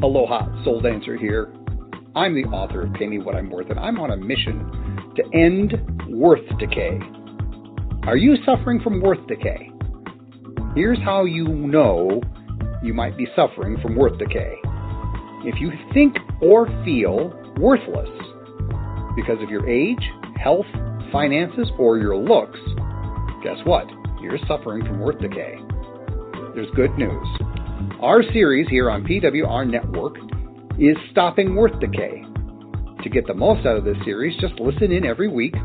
Aloha, Soul Dancer here. I'm the author of Pay Me What I'm Worth, and I'm on a mission to end worth decay. Are you suffering from worth decay? Here's how you know you might be suffering from worth decay. If you think or feel worthless because of your age, health, finances, or your looks, guess what? You're suffering from worth decay. There's good news. Our series here on PWR Network is Stopping Worth Decay. To get the most out of this series, just listen in every week.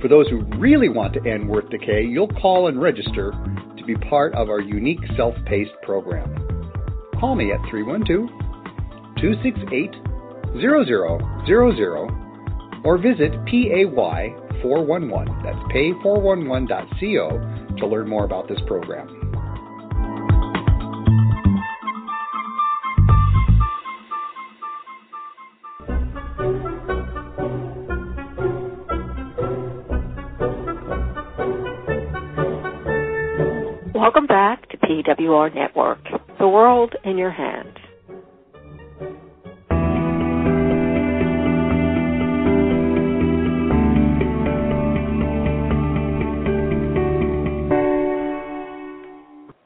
For those who really want to end worth decay, you'll call and register to be part of our unique self paced program. Call me at 312 268 0000 or visit PAY411. That's pay411.co to learn more about this program. Welcome back to PWR Network, the world in your hands.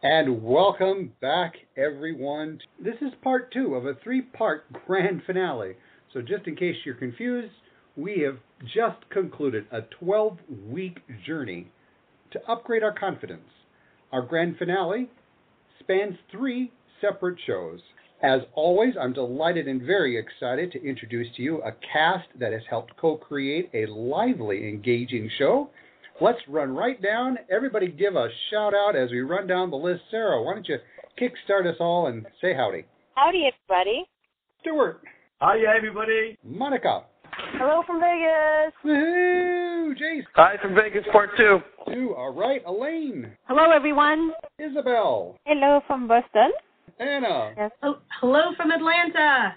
And welcome back, everyone. This is part two of a three part grand finale. So, just in case you're confused, we have just concluded a 12 week journey to upgrade our confidence. Our grand finale spans three separate shows. As always, I'm delighted and very excited to introduce to you a cast that has helped co create a lively, engaging show. Let's run right down. Everybody give a shout out as we run down the list. Sara, why don't you kickstart us all and say howdy? Howdy, everybody. Stuart. Hi, everybody. Monica. Hello from Vegas. Woohoo! Jace. Hi from Vegas, part two. Two. All right. Elaine. Hello, everyone. Isabel. Hello from Boston. Anna. Yes. Oh, hello from Atlanta.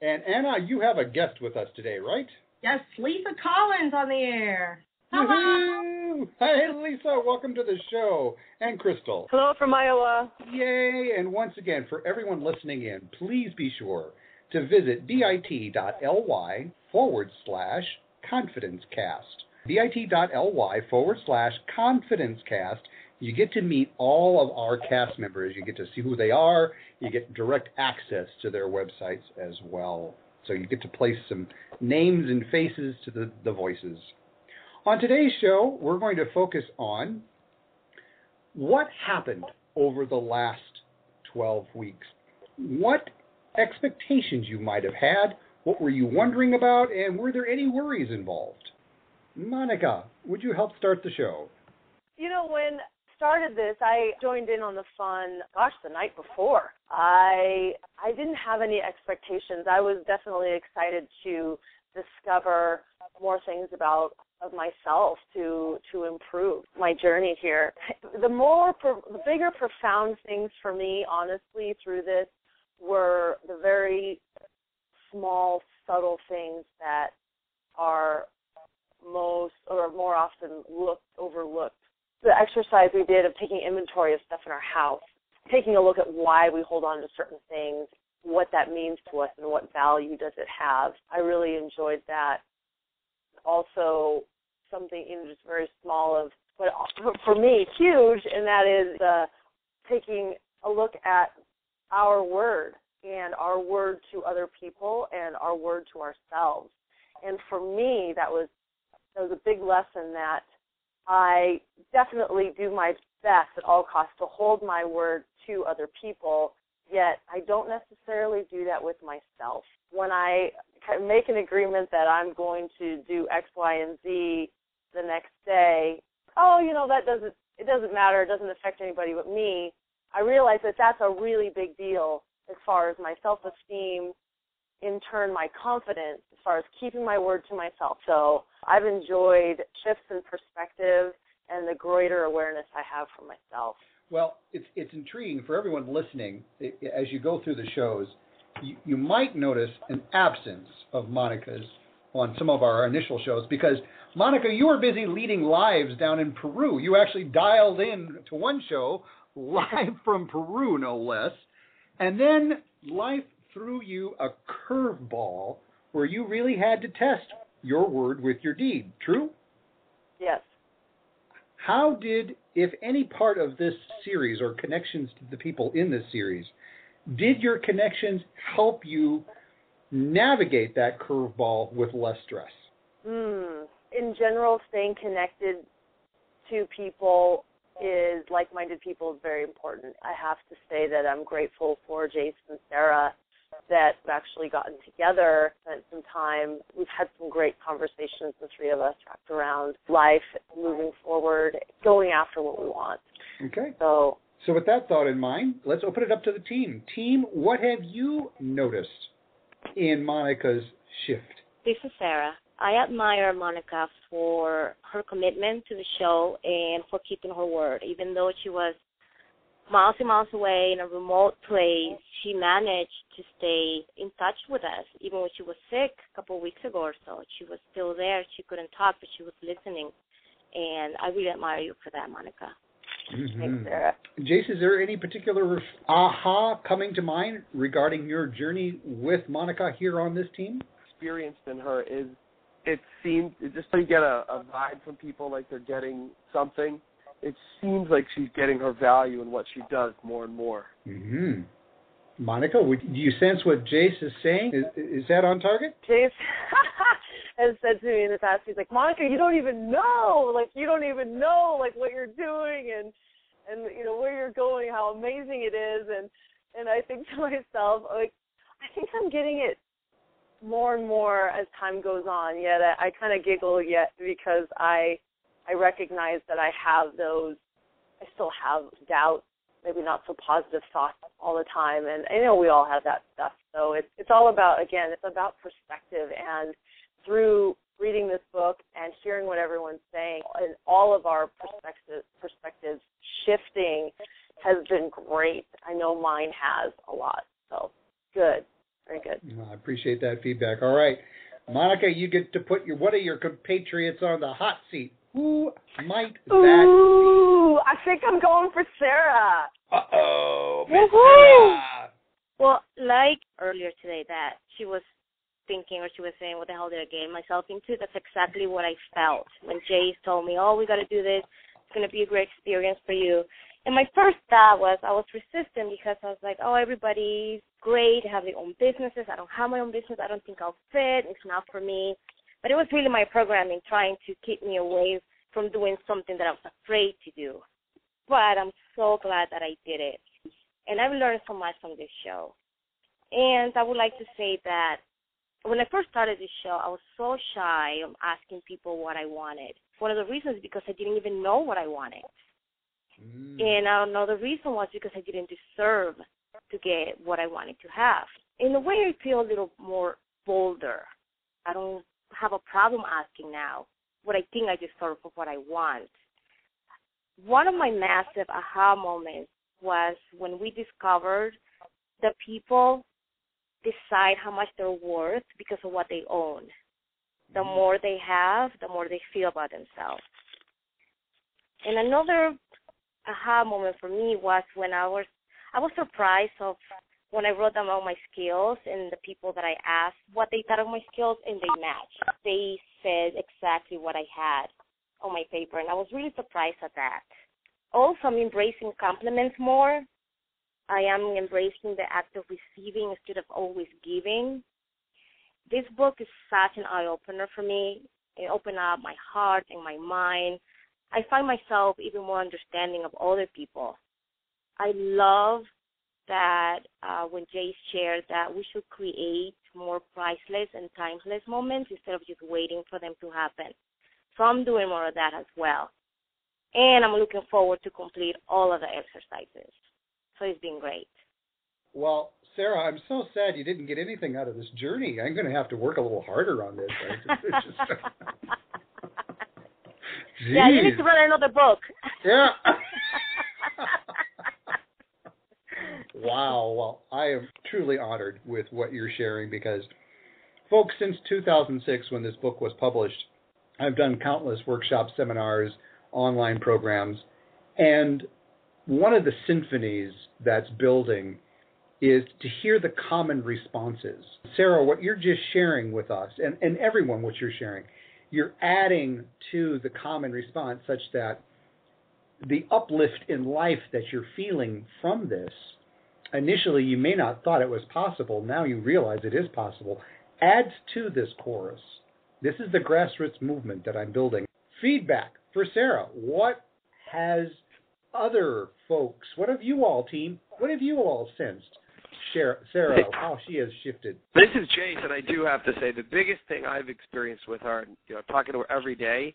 And Anna, you have a guest with us today, right? Yes, Lisa Collins on the air. Hello. Woohoo! Hey, Lisa. Welcome to the show. And Crystal. Hello from Iowa. Yay! And once again, for everyone listening in, please be sure to visit bit.ly forward slash confidencecast. bit.ly forward slash confidencecast. You get to meet all of our cast members. You get to see who they are. You get direct access to their websites as well. So you get to place some names and faces to the, the voices. On today's show, we're going to focus on what happened over the last 12 weeks. What expectations you might have had, what were you wondering about, and were there any worries involved? Monica, would you help start the show? You know, when started this, I joined in on the fun. Gosh, the night before, I I didn't have any expectations. I was definitely excited to discover more things about of myself to to improve my journey here. The more the bigger profound things for me honestly through this were the very small subtle things that are most or more often looked overlooked. The exercise we did of taking inventory of stuff in our house, taking a look at why we hold on to certain things, what that means to us and what value does it have. I really enjoyed that. Also something you know just very small of but for me huge and that is uh, taking a look at our word and our word to other people and our word to ourselves. And for me, that was was a big lesson that I definitely do my best at all costs to hold my word to other people. Yet I don't necessarily do that with myself. When I make an agreement that I'm going to do X, Y, and Z the next day, oh, you know that doesn't it doesn't matter. It doesn't affect anybody but me. I realize that that's a really big deal as far as my self esteem, in turn, my confidence, as far as keeping my word to myself. So I've enjoyed shifts in perspective and the greater awareness I have for myself. Well, it's it's intriguing for everyone listening it, as you go through the shows. You, you might notice an absence of Monica's on some of our initial shows because Monica, you were busy leading lives down in Peru. You actually dialed in to one show live from Peru, no less. And then life threw you a curveball where you really had to test your word with your deed. True? Yes. How did, if any part of this series or connections to the people in this series, did your connections help you navigate that curveball with less stress? Mm. In general, staying connected to people is like-minded people is very important. I have to say that I'm grateful for Jason and Sara that we've actually gotten together, spent some time. We've had some great conversations, the three of us, wrapped around life, moving forward, going after what we want. Okay. So, So, with that thought in mind, let's open it up to the team. Team, what have you noticed in Monica's shift? This is Sara. I admire Monica for her commitment to the show and for keeping her word. Even though she was miles and miles away in a remote place, she managed to stay in touch with us. Even when she was sick a couple of weeks ago or so, she was still there. She couldn't talk, but she was listening. And I really admire you for that, Monica. Mm-hmm. thanks, Sara. Jace, is there any particular aha coming to mind regarding your journey with Monica here on this team? Experienced in her is it seems it just you get a, a vibe from people like they're getting something. It seems like she's getting her value in what she does more and more. Mm-hmm. Monica, would, do you sense what Jace is saying? Is, is that on target? Jace has said to me in the past, he's like, Monica, you don't even know, like you don't even know like what you're doing and and you know where you're going, how amazing it is, and and I think to myself, like I think I'm getting it more and more as time goes on. Yet I, I kind of giggle yet because I I recognize that I have those, I still have doubts, maybe not so positive thoughts all the time, and I know we all have that stuff. So it's it's all about again, it's about perspective, and through reading this book and hearing what everyone's saying, and all of our perspectives perspectives shifting has been great. I know mine has a lot. So good, very good. I appreciate that feedback. All right. Monica, you get to put your one of your compatriots on the hot seat. Who might that Ooh, I think I'm going for Sara. Uh oh, Woohoo! Well, like earlier today, that she was thinking or she was saying, "What the hell did I get myself into?" That's exactly what I felt when Jace told me, "Oh, we got to do this. It's going to be a great experience for you." And my first thought was I was resistant because I was like, "Oh, everybody's great, have their own businesses. I don't have my own business. I don't think I'll fit. It's not for me." But it was really my programming trying to keep me away from doing something that I was afraid to do. But I'm so glad that I did it. And I've learned so much from this show. And I would like to say that when I first started this show, I was so shy of asking people what I wanted. One of the reasons is because I didn't even know what I wanted. Mm. And another reason was because I didn't deserve to get what I wanted to have. In a way, I feel a little more bolder. I don't have a problem asking now what I think I deserve for what I want. One of my massive aha moments was when we discovered that people decide how much they're worth because of what they own. The mm-hmm. more they have, the more they feel about themselves. And another aha moment for me was when I was I was surprised of when I wrote down all my skills and the people that I asked what they thought of my skills and they matched. They said exactly what I had on my paper and I was really surprised at that. Also I'm embracing compliments more. I am embracing the act of receiving instead of always giving. This book is such an eye opener for me. It opened up my heart and my mind. I find myself even more understanding of other people. I love that uh, when Jay shared that we should create more priceless and timeless moments instead of just waiting for them to happen. So I'm doing more of that as well. And I'm looking forward to complete all of the exercises. So it's been great. Well, Sara, I'm so sad you didn't get anything out of this journey. I'm going to have to work a little harder on this. Just- yeah, you need to write another book. Yeah. wow. Well, I am truly honored with what you're sharing because, folks, since 2006, when this book was published, I've done countless workshops, seminars, online programs, and one of the symphonies that's building is to hear the common responses. Sara, what you're just sharing with us, and, and everyone what you're sharing, you're adding to the common response such that the uplift in life that you're feeling from this, initially you may not thought it was possible, now you realize it is possible, adds to this chorus. This is the grassroots movement that I'm building. Feedback for Sara. What has other folks, what have you all, team, what have you all sensed? Sara, how she has shifted. This is Jace, and I do have to say the biggest thing I've experienced with her, you know, talking to her every day,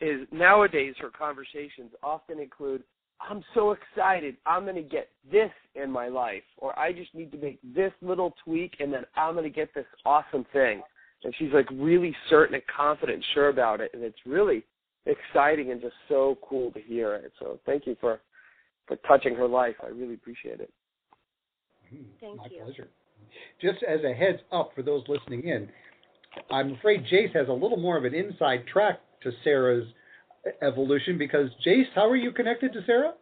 is nowadays her conversations often include, "I'm so excited, I'm going to get this in my life," or "I just need to make this little tweak, and then I'm going to get this awesome thing." And she's like really certain and confident, and sure about it, and it's really exciting and just so cool to hear it. So thank you for for touching her life. I really appreciate it. Thank My you. pleasure. Just as a heads up for those listening in, I'm afraid Jace has a little more of an inside track to Sara's evolution because Jace, how are you connected to Sara?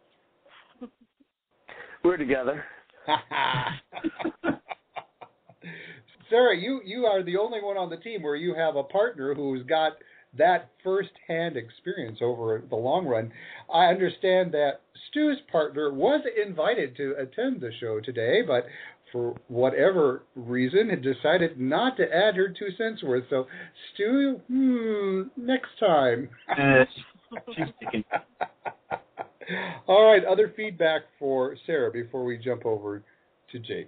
We're together. Sara, you you are the only one on the team where you have a partner who's got that first-hand experience over the long run. I understand that Stu's partner was invited to attend the show today, but for whatever reason had decided not to add her two cents worth. So, Stu, hmm, next time. Uh, she's thinking. All right, other feedback for Sara before we jump over to Jace.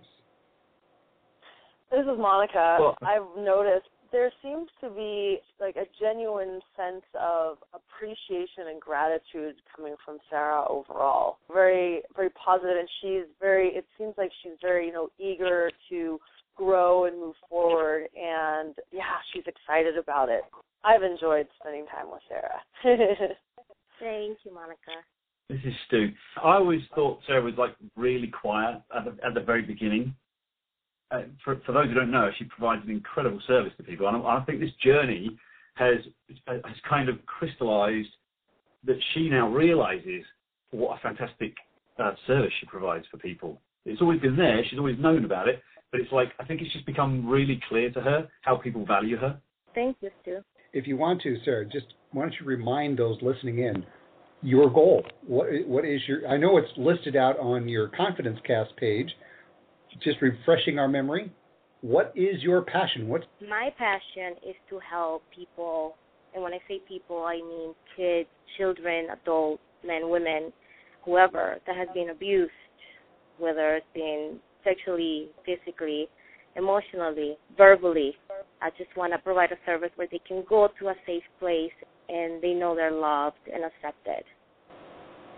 This is Monica. Well- I've noticed there seems to be like a genuine sense of appreciation and gratitude coming from Sara overall. Very, very positive, and she's very. It seems like she's very, you know, eager to grow and move forward. And yeah, she's excited about it. I've enjoyed spending time with Sara. Thank you, Monica. This is Stu. I always thought Sara was like really quiet at the, at the very beginning. Uh, for, for those who don't know, she provides an incredible service to people, and I, I think this journey has has kind of crystallized that she now realizes what a fantastic uh, service she provides for people. It's always been there; she's always known about it, but it's like I think it's just become really clear to her how people value her. Thank you, Stu. If you want to, Sara, just why don't you remind those listening in your goal? What what is your? I know it's listed out on your confidence cast page. Just refreshing our memory. What is your passion? What My passion is to help people, and when I say people, I mean kids, children, adults, men, women, whoever that has been abused, whether it's been sexually, physically, emotionally, verbally. I just want to provide a service where they can go to a safe place and they know they're loved and accepted.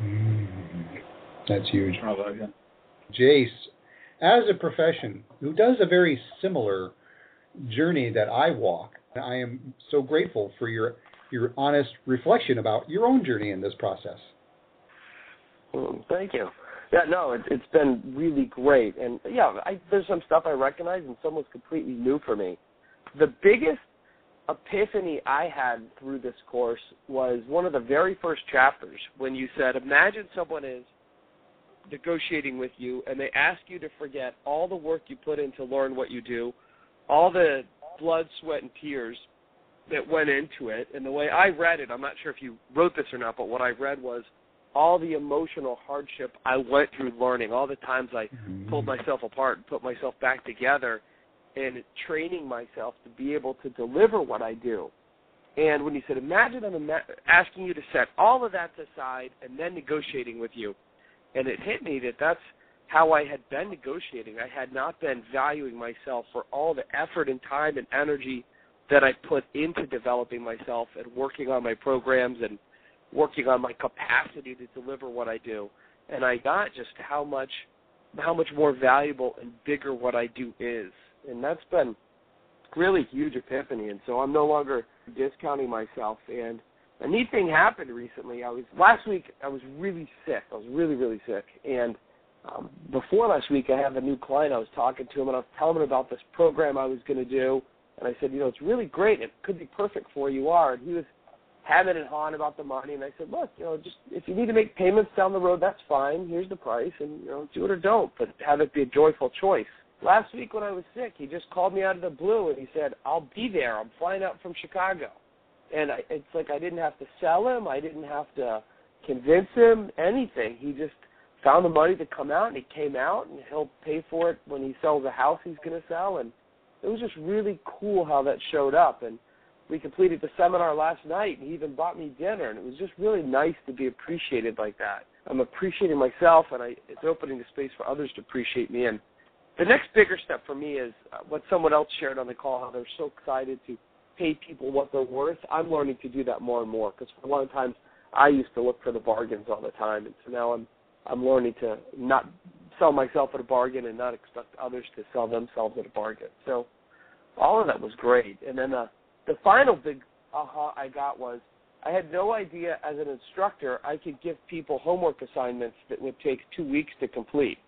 Mm-hmm. That's huge. Bravo, yeah. Jace, as a profession who does a very similar journey that I walk, I am so grateful for your your honest reflection about your own journey in this process. Mm, Thank you. Yeah, no, it, it's been really great, and yeah, I, there's some stuff I recognize, and some was completely new for me. The biggest epiphany I had through this course was one of the very first chapters when you said, "Imagine someone is negotiating with you, and they ask you to forget all the work you put in to learn what you do, all the blood, sweat, and tears that went into it." And the way I read it, I'm not sure if you wrote this or not, but what I read was all the emotional hardship I went through learning, all the times I mm-hmm. pulled myself apart and put myself back together, and training myself to be able to deliver what I do. And when you said, imagine I'm ima- asking you to set all of that aside and then negotiating with you, and it hit me that that's how I had been negotiating. I had not been valuing myself for all the effort and time and energy that I put into developing myself and working on my programs and working on my capacity to deliver what I do. And I got just how much how much more valuable and bigger what I do is. And that's been really huge epiphany and so I'm no longer discounting myself and a neat thing happened recently. I was last week I was really sick. I was really, really sick. And um, before last week I have a new client I was talking to him and I was telling him about this program I was gonna do and I said, you know, it's really great, it could be perfect for you are and he was hemming and hawing about the money, and I said, look, you know, just if you need to make payments down the road, that's fine. Here's the price, and you know, do it or don't, but have it be a joyful choice. Last week when I was sick, he just called me out of the blue and he said, "I'll be there. I'm flying out from Chicago." And I, it's like I didn't have to sell him. I didn't have to convince him anything. He just found the money to come out, and he came out, and he'll pay for it when he sells a house he's going to sell. And it was just really cool how that showed up. And we completed the seminar last night, and he even bought me dinner, and it was just really nice to be appreciated like that. I'm appreciating myself, and I, it's opening the space for others to appreciate me. And the next bigger step for me is uh, what someone else shared on the call, how they're so excited to pay people what they're worth. I'm learning to do that more and more because for a long time I used to look for the bargains all the time, and so now I'm I'm learning to not sell myself at a bargain and not expect others to sell themselves at a bargain. So all of that was great. And then uh, the final big aha I got was I had no idea as an instructor I could give people homework assignments that would take two weeks to complete.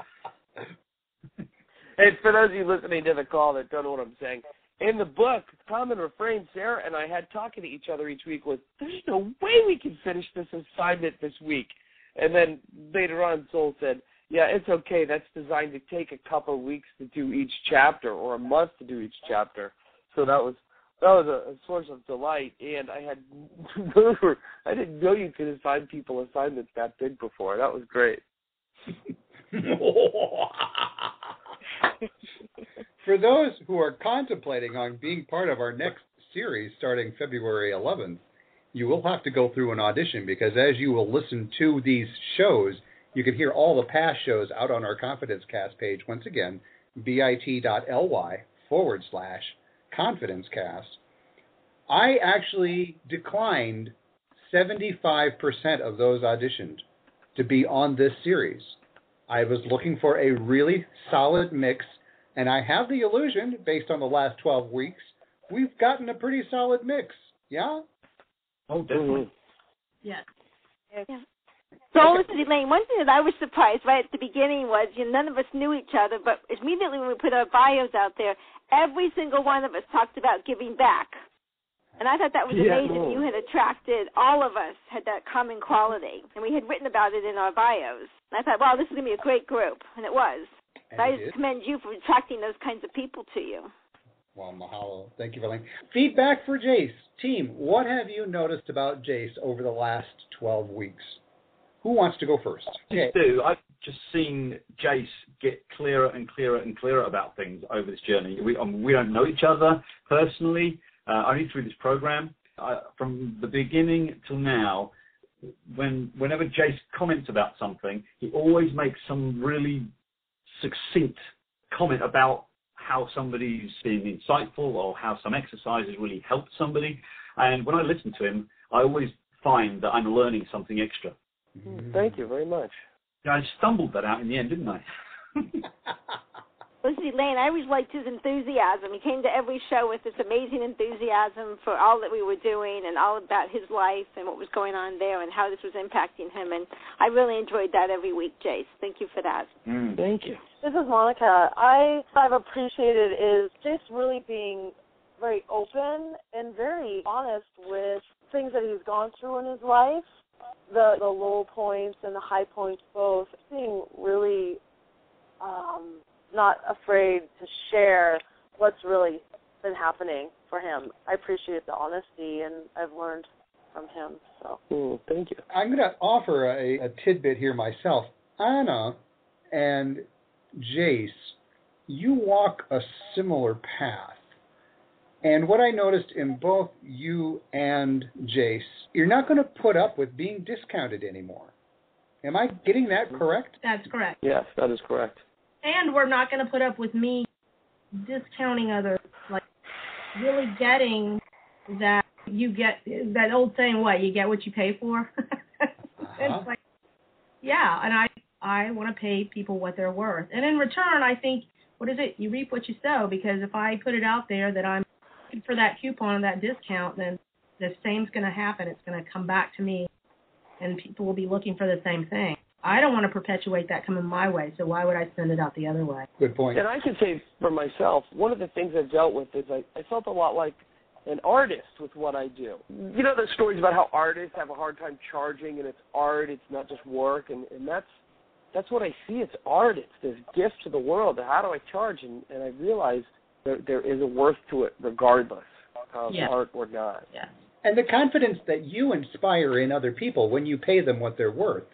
and for those of you listening to the call that don't know what I'm saying, in the book, common refrain Sara and I had talking to each other each week was, "There's no way we can finish this assignment this week." And then later on, Soul said, "Yeah, it's okay. That's designed to take a couple of weeks to do each chapter, or a month to do each chapter." So that was that was a, a source of delight, and I had I didn't know you could assign people assignments that big before. That was great. For those who are contemplating on being part of our next series starting February 11th, you will have to go through an audition because as you will listen to these shows, you can hear all the past shows out on our Confidence Cast page once again, bit.ly forward slash confidence cast. I actually declined 75% of those auditioned to be on this series. I was looking for a really solid mix, and I have the illusion, based on the last 12 weeks, we've gotten a pretty solid mix. Yeah? Oh, definitely. Yes. Yeah. So, listen, Elaine, one thing that I was surprised right at the beginning was you know, none of us knew each other, but immediately when we put our bios out there, every single one of us talked about giving back. And I thought that was Yeah. amazing. You had attracted all of us had that common quality, and we had written about it in our bios. And I thought, wow, this is going to be a great group, and it was. And I just is. commend you for attracting those kinds of people to you. Well, mahalo. Thank you, Elaine. Feedback for Jace. Team, what have you noticed about Jace over the last 12 weeks? Who wants to go first? Just do. I've just seen Jace get clearer and clearer and clearer about things over this journey. We um, we don't know each other personally, uh, only through this program. Uh, from the beginning till now, when whenever Jace comments about something, he always makes some really succinct comment about how somebody's been insightful or how some exercise has really helped somebody. And when I listen to him, I always find that I'm learning something extra. Thank you very much. Yeah, I stumbled that out in the end, didn't I? Listen, Lane, I always liked his enthusiasm. He came to every show with this amazing enthusiasm for all that we were doing and all about his life and what was going on there and how this was impacting him. And I really enjoyed that every week, Jace. Thank you for that. Mm. Thank you. This is Monica. I I've appreciated is just really being very open and very honest with things that he's gone through in his life, the the low points and the high points both. Being really um, not afraid to share what's really been happening for him. I appreciate the honesty, and I've learned from him. So Mm, thank you. I'm going to offer a, a tidbit here myself. Anna and Jace, you walk a similar path. And what I noticed in both you and Jace, you're not going to put up with being discounted anymore. Am I getting that correct? That's correct. Yes, that is correct. And we're not going to put up with me discounting others, like really getting that you get that old saying, what you get what you pay for. Uh-huh. It's like, yeah, and I I want to pay people what they're worth, and in return, I think what is it? You reap what you sow. Because if I put it out there that I'm looking for that coupon that discount, then the same's going to happen. It's going to come back to me, and people will be looking for the same thing. I don't want to perpetuate that coming my way, so why would I send it out the other way? Good point. And I can say for myself, one of the things I've dealt with is I, I felt a lot like an artist with what I do. You know the stories about how artists have a hard time charging and it's art, it's not just work and, and that's that's what I see. It's art, it's this gift to the world. How do I charge? And and I realized there there is a worth to it regardless of Yeah. art or not. Yeah. and the confidence that you inspire in other people when you pay them what they're worth.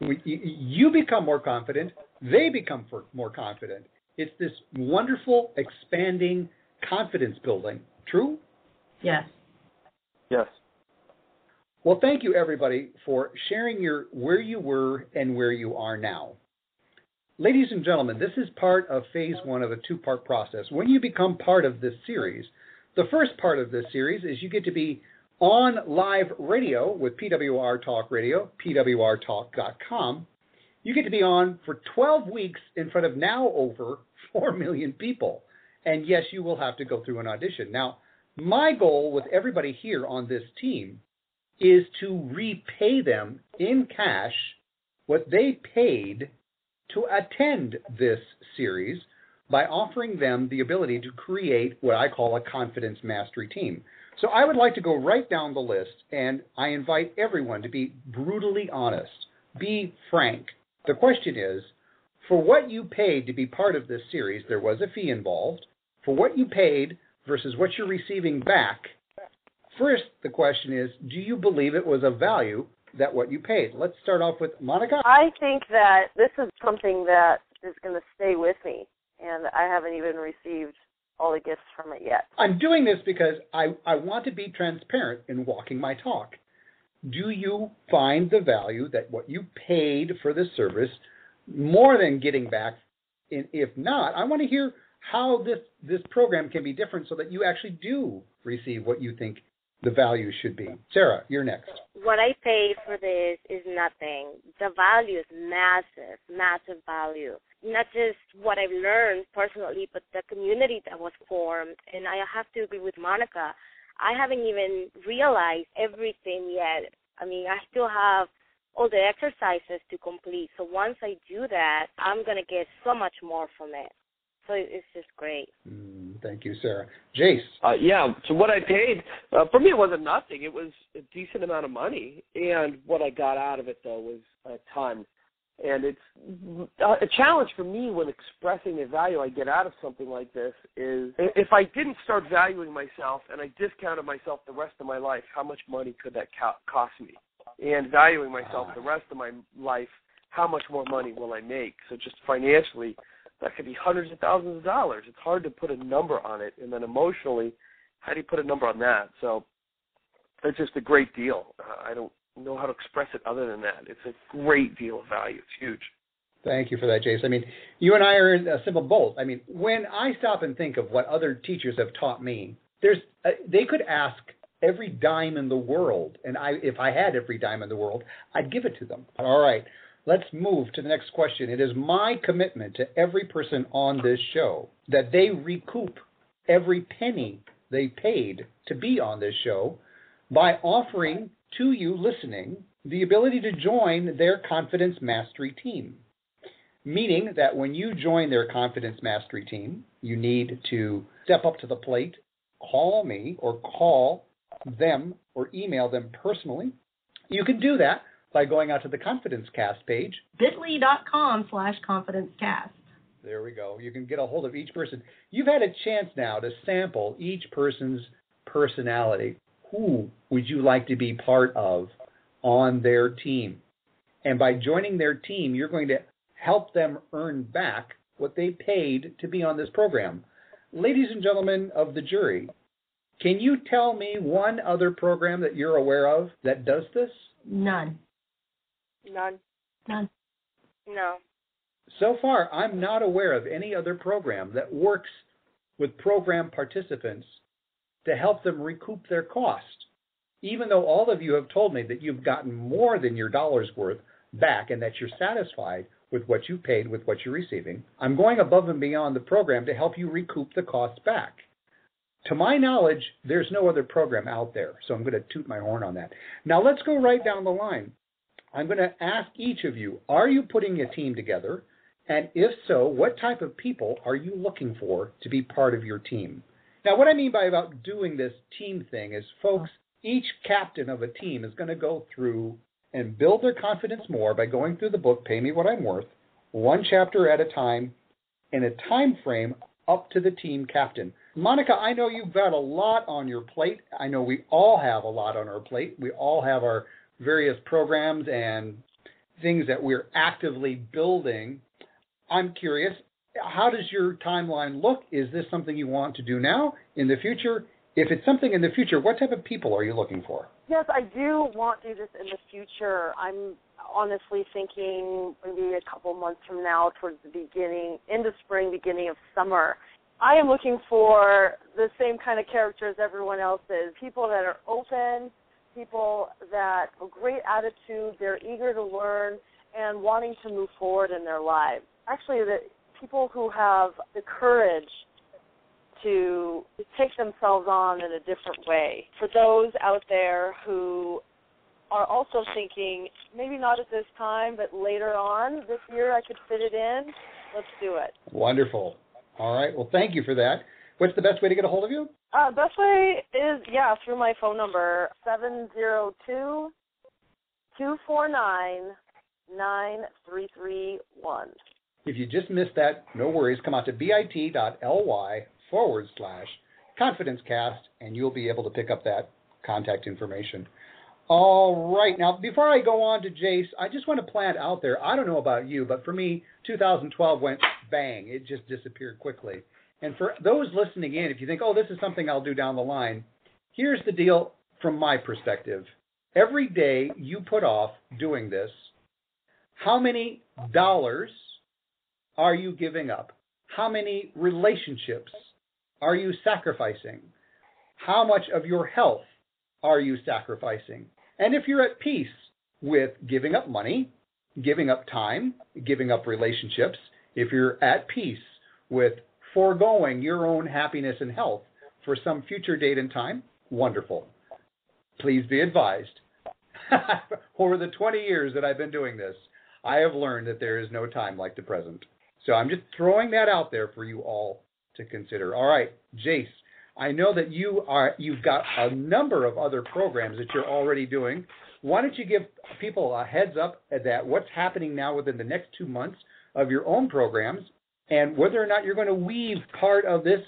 We- you- You become more confident, they become more confident. It's this wonderful, expanding confidence building. True? Yes. Yes. Well, thank you everybody for sharing your where you were and where you are now. Ladies and gentlemen, this is part of phase one of a two-part process. When you become part of this series, the first part of this series is you get to be on live radio with PWR Talk Radio, pwrtalk.com. You get to be on for 12 weeks in front of now over 4 million people. And yes, you will have to go through an audition. Now, my goal with everybody here on this team is to repay them in cash what they paid to attend this series by offering them the ability to create what I call a confidence mastery team. So I would like to go right down the list and I invite everyone to be brutally honest, be frank. The question is for what you paid to be part of this series, there was a fee involved. For what you paid versus what you're receiving back, First, the question is, do you believe it was of value that what you paid? Let's start off with Monica. I think that this is something that is going to stay with me, and I haven't even received all the gifts from it yet. I'm doing this because I, I want to be transparent in walking my talk. Do you find the value that what you paid for this service more than getting back? And if not, I want to hear how this, this program can be different so that you actually do receive what you think the value should be. Sara, you're next. What I pay for this is nothing. The value is massive, massive value. Not just what I've learned personally, but the community that was formed. And I have to agree with Monica. I haven't even realized everything yet. I mean, I still have all the exercises to complete. So once I do that, I'm going to get so much more from it. So it's just great. Mm, thank you, Sara. Jace. Uh, yeah. So what I paid uh, for me it wasn't nothing. It was a decent amount of money, and what I got out of it though was a ton. And it's uh, a challenge for me when expressing the value I get out of something like this is if I didn't start valuing myself and I discounted myself the rest of my life, how much money could that co- cost me? And valuing myself the rest of my life, how much more money will I make? So just financially, that could be hundreds of thousands of dollars. It's hard to put a number on it, and then emotionally, how do you put a number on that? So it's just a great deal. Uh, I don't know how to express it other than that. It's a great deal of value. It's huge. Thank you for that, Jace. I mean, you and I are in a simple boat. I mean, when I stop and think of what other teachers have taught me, there's uh, they could ask every dime in the world, and I, if I had every dime in the world, I'd give it to them. All right, let's move to the next question. It is my commitment to every person on this show that they recoup every penny they paid to be on this show by offering to you listening the ability to join their confidence mastery team meaning that when you join their confidence mastery team, you need to step up to the plate, call me or call them or email them personally. You can do that by going out to the Confidence Cast page. bit.ly.com slash confidencecast. There we go. You can get a hold of each person. You've had a chance now to sample each person's personality. Who would you like to be part of on their team? And by joining their team, you're going to help them earn back what they paid to be on this program. Ladies and gentlemen of the jury, can you tell me one other program that you're aware of that does this? None. None. None. No. So far, I'm not aware of any other program that works with program participants to help them recoup their cost. Even though all of you have told me that you've gotten more than your dollar's worth back and that you're satisfied with what you paid with what you're receiving, I'm going above and beyond the program to help you recoup the costs back. To my knowledge, there's no other program out there, so I'm going to toot my horn on that. Now let's go right down the line. I'm going to ask each of you are you putting a team together? And if so, what type of people are you looking for to be part of your team? Now, what I mean by about doing this team thing is, folks, oh. each captain of a team is going to go through and build their confidence more by going through the book Pay Me What I'm Worth, one chapter at a time, in a time frame up to the team captain. Monica, I know you've got a lot on your plate. I know we all have a lot on our plate. We all have our various programs and things that we're actively building. I'm curious, how does your timeline look? Is this something you want to do now, in the future? If it's something in the future, what type of people are you looking for? Yes, I do want to do this in the future. I'm honestly thinking maybe a couple months from now, towards the beginning, end of spring, beginning of summer. I am looking for the same kind of character as everyone else is people that are open, people that have a great attitude, they're eager to learn, and wanting to move forward in their lives. Actually, the people who have the courage to take themselves on in a different way. For those out there who are also thinking, maybe not at this time, but later on this year I could fit it in, let's do it. Wonderful. All right. Well, thank you for that. What's the best way to get a hold of you? Uh, best way is, yeah, through my phone number, 702 249 9331. If you just missed that, no worries. Come out to bit.ly forward slash confidencecast, and you'll be able to pick up that contact information. All right. Now, before I go on to Jace, I just want to plant out there. I don't know about you, but for me, 2012 went bang. It just disappeared quickly. And for those listening in, if you think, oh, this is something I'll do down the line, here's the deal from my perspective. Every day you put off doing this, how many dollars are you giving up? How many relationships are you sacrificing? How much of your health are you sacrificing? And if you're at peace with giving up money, giving up time, giving up relationships, if you're at peace with foregoing your own happiness and health for some future date and time, wonderful. Please be advised. Over the 20 years that I've been doing this, I have learned that there is no time like the present. So I'm just throwing that out there for you all to consider. All right, Jace, I know that you are you've got a number of other programs that you're already doing. Why don't you give people a heads up at that what's happening now within the next two months of your own programs and whether or not you're going to weave part of this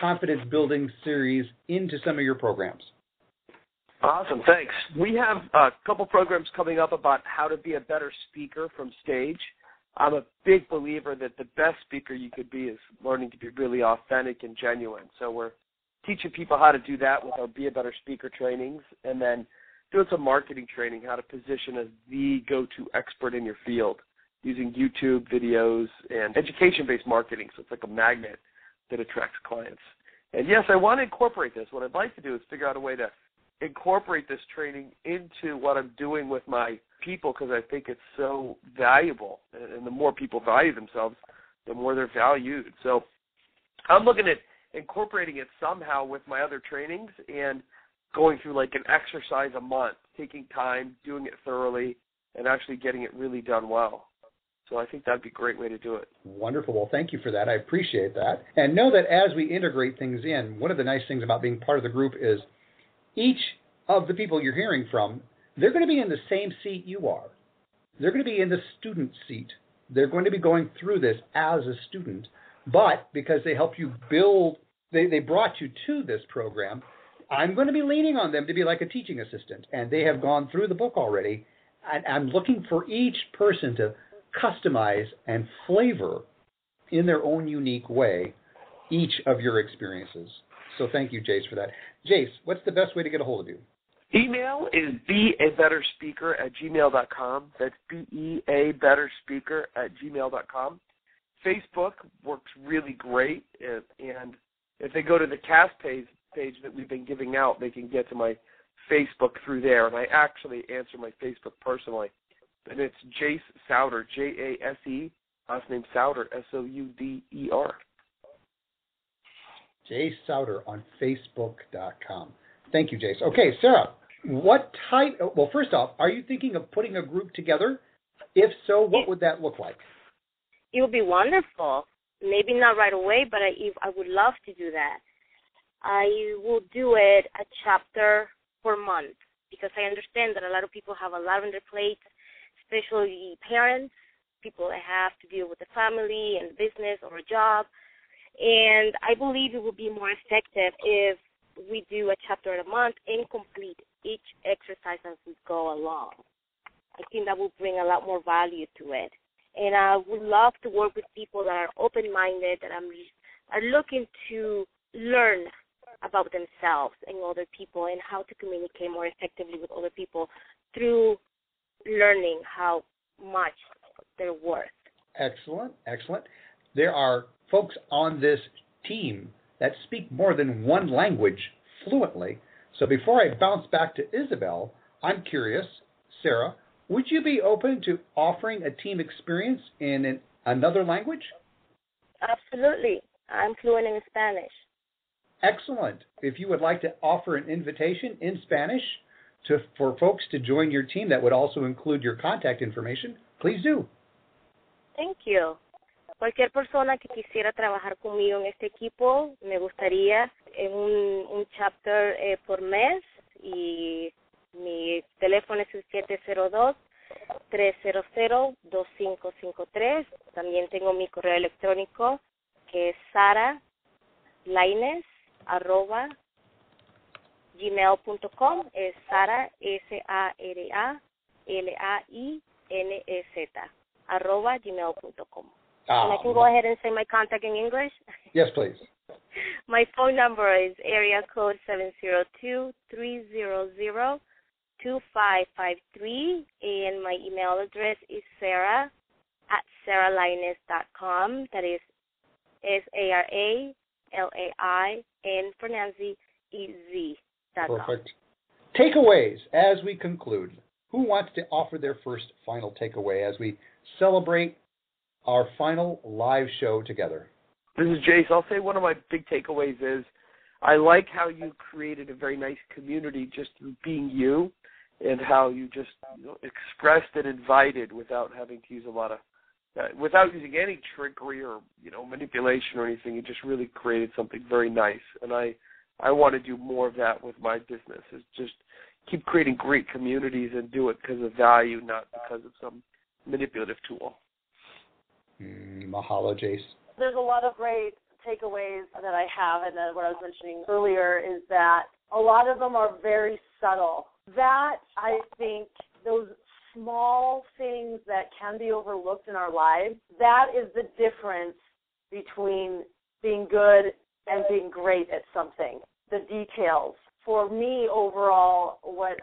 confidence building series into some of your programs. Awesome, thanks. We have a couple programs coming up about how to be a better speaker from stage. I'm a big believer that the best speaker you could be is learning to be really authentic and genuine. So we're teaching people how to do that with our Be a Better Speaker trainings and then doing some marketing training, how to position as the go-to expert in your field using YouTube videos and education-based marketing. So it's like a magnet that attracts clients. And yes, I want to incorporate this. What I'd like to do is figure out a way to incorporate this training into what I'm doing with my people because I think it's so valuable. And the more people value themselves, the more they're valued. So I'm looking at incorporating it somehow with my other trainings and going through like an exercise a month, taking time, doing it thoroughly, and actually getting it really done well. So I think that'd be a great way to do it. Wonderful. Well, thank you for that. I appreciate that. And know that as we integrate things in, one of the nice things about being part of the group is each of the people you're hearing from, they're going to be in the same seat you are. They're going to be in the student seat. They're going to be going through this as a student. But because they help you build, they, they brought you to this program, I'm going to be leaning on them to be like a teaching assistant. And they have gone through the book already. And I'm looking for each person to customize and flavor in their own unique way each of your experiences. So thank you, Jace, for that. Jace, what's the best way to get a hold of you? Email is be a better speaker at gmail.com. That's B E A better speaker at gmail.com. Facebook works really great, and if they go to the cast page, page that we've been giving out, they can get to my Facebook through there. And I actually answer my Facebook personally. And it's Jace Souder, J A S E, last name Souder, S O U D E R. Jace Souder on Facebook.com. Thank you, Jace. Okay, Sara, What type? Well, first off, are you thinking of putting a group together? If so, what would that look like? It would be wonderful. Maybe not right away, but I, I would love to do that. I will do it a chapter per month because I understand that a lot of people have a lot on their plate, especially parents, people that have to deal with the family and business or a job. And I believe it would be more effective if we do a chapter a month and complete each exercise as we go along. I think that will bring a lot more value to it. And I would love to work with people that are open-minded, that are, are looking to learn about themselves and other people and how to communicate more effectively with other people through learning how much they're worth. Excellent, excellent. There are folks on this team that speak more than one language fluently. So before I bounce back to Isabel, I'm curious, Sara, would you be open to offering a team experience in an, another language? Absolutely. I'm fluent in Spanish. Excellent. If you would like to offer an invitation in Spanish to, for folks to join your team that would also include your contact information, please do. Thank you. Cualquier persona que quisiera trabajar conmigo en este equipo, me gustaría en un, un chapter eh, por mes y mi teléfono es el 702-300-2553. También tengo mi correo electrónico que es Sara Laines arroba gmail.com es Sara S-A-R-A-L-A-I-N-E-Z arroba gmail.com. Ah, and I can go ahead and say my contact in English. Yes, please. my phone number is area code seven zero two three zero zero two five five three, and my email address is Sara at saralainez.com. That is S A R A L A I N for Nancy E Z. Perfect. Takeaways as we conclude. Who wants to offer their first final takeaway as we celebrate our final live show together? This is Jace. I'll say one of my big takeaways is I like how you created a very nice community just through being you and how you just you know, expressed and invited without having to use a lot of uh, without using any trickery or you know manipulation or anything. You just really created something very nice. And i i want to do more of that with my business is just keep creating great communities and do it because of value not because of some manipulative tool. Mm, mahalo jace there's a lot of great takeaways that i have and what i was mentioning earlier is that a lot of them are very subtle that i think those small things that can be overlooked in our lives, that is the difference between being good and being great at something. The details. For me, overall, what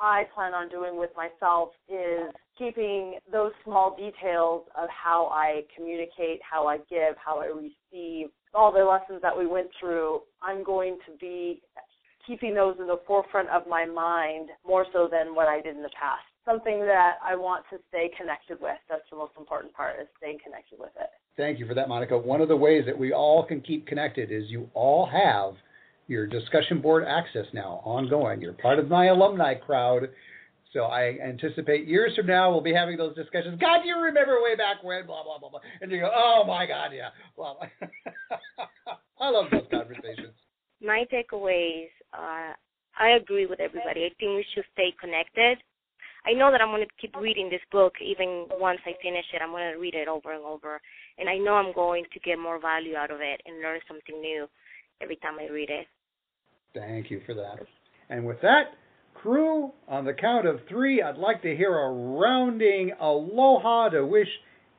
I plan on doing with myself is keeping those small details of how I communicate, how I give, how I receive, all the lessons that we went through. I'm going to be keeping those in the forefront of my mind more so than what I did in the past something that I want to stay connected with. That's the most important part is staying connected with it. Thank you for that, Monica. One of the ways that we all can keep connected is you all have your discussion board access now ongoing. You're part of my alumni crowd. So I anticipate years from now we'll be having those discussions. God, do you remember way back when? Blah blah blah blah. And you go, oh my God, yeah. Blah blah. I love those conversations. My takeaways. Uh, I agree with everybody. I think we should stay connected. I know that I'm going to keep reading this book even once I finish it. I'm going to read it over and over, and I know I'm going to get more value out of it and learn something new every time I read it. Thank you for that. And with that, crew, on the count of three, I'd like to hear a rounding aloha to wish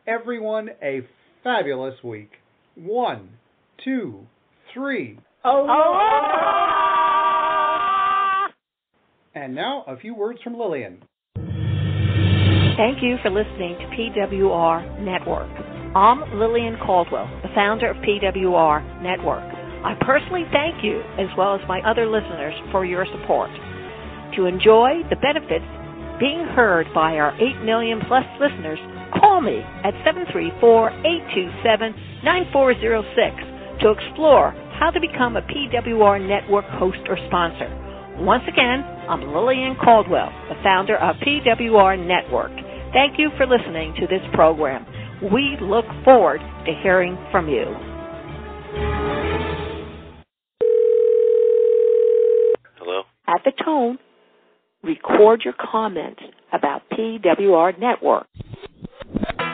everyone a fabulous week. One, two, three. Aloha! And now a few words from Lillian. Thank you for listening to PWR Network. I'm Lillian Caldwell, the founder of PWR Network. I personally thank you, as well as my other listeners, for your support. To enjoy the benefits being heard by our 8 million plus listeners, call me at 734-827-9406 to explore how to become a PWR Network host or sponsor Once again, I'm Lillian Caldwell, the founder of PWR Network. Thank you for listening to this program. We look forward to hearing from you. At the tone, record your comments about PWR Network.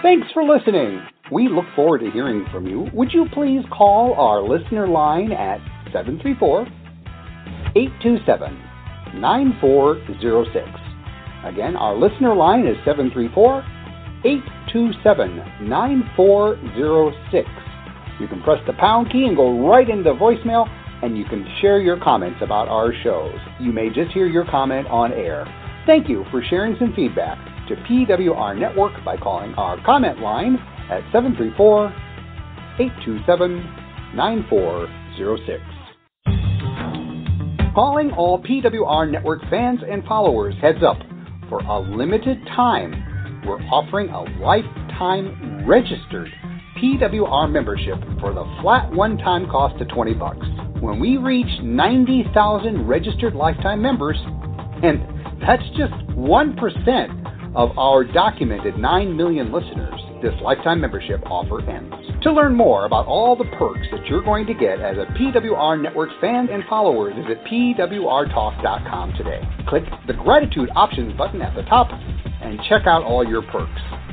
Thanks for listening. We look forward to hearing from you. Would you please call our listener line at 734 827 9406. Again, our listener line is 734 827 9406. You can press the pound key and go right into voicemail, and you can share your comments about our shows. You may just hear your comment on air. Thank you for sharing some feedback to PWR Network by calling our comment line at 734 827 9406. Calling all PWR Network fans and followers, heads up. For a limited time, we're offering a lifetime registered PWR membership for the flat one time cost of 20 bucks. When we reach 90,000 registered lifetime members, and that's just 1% of our documented 9 million listeners, this lifetime membership offer ends. To learn more about all the perks that you're going to get as a PWR Network fan and follower, visit pwrtalk.com today. Click the gratitude options button at the top and check out all your perks.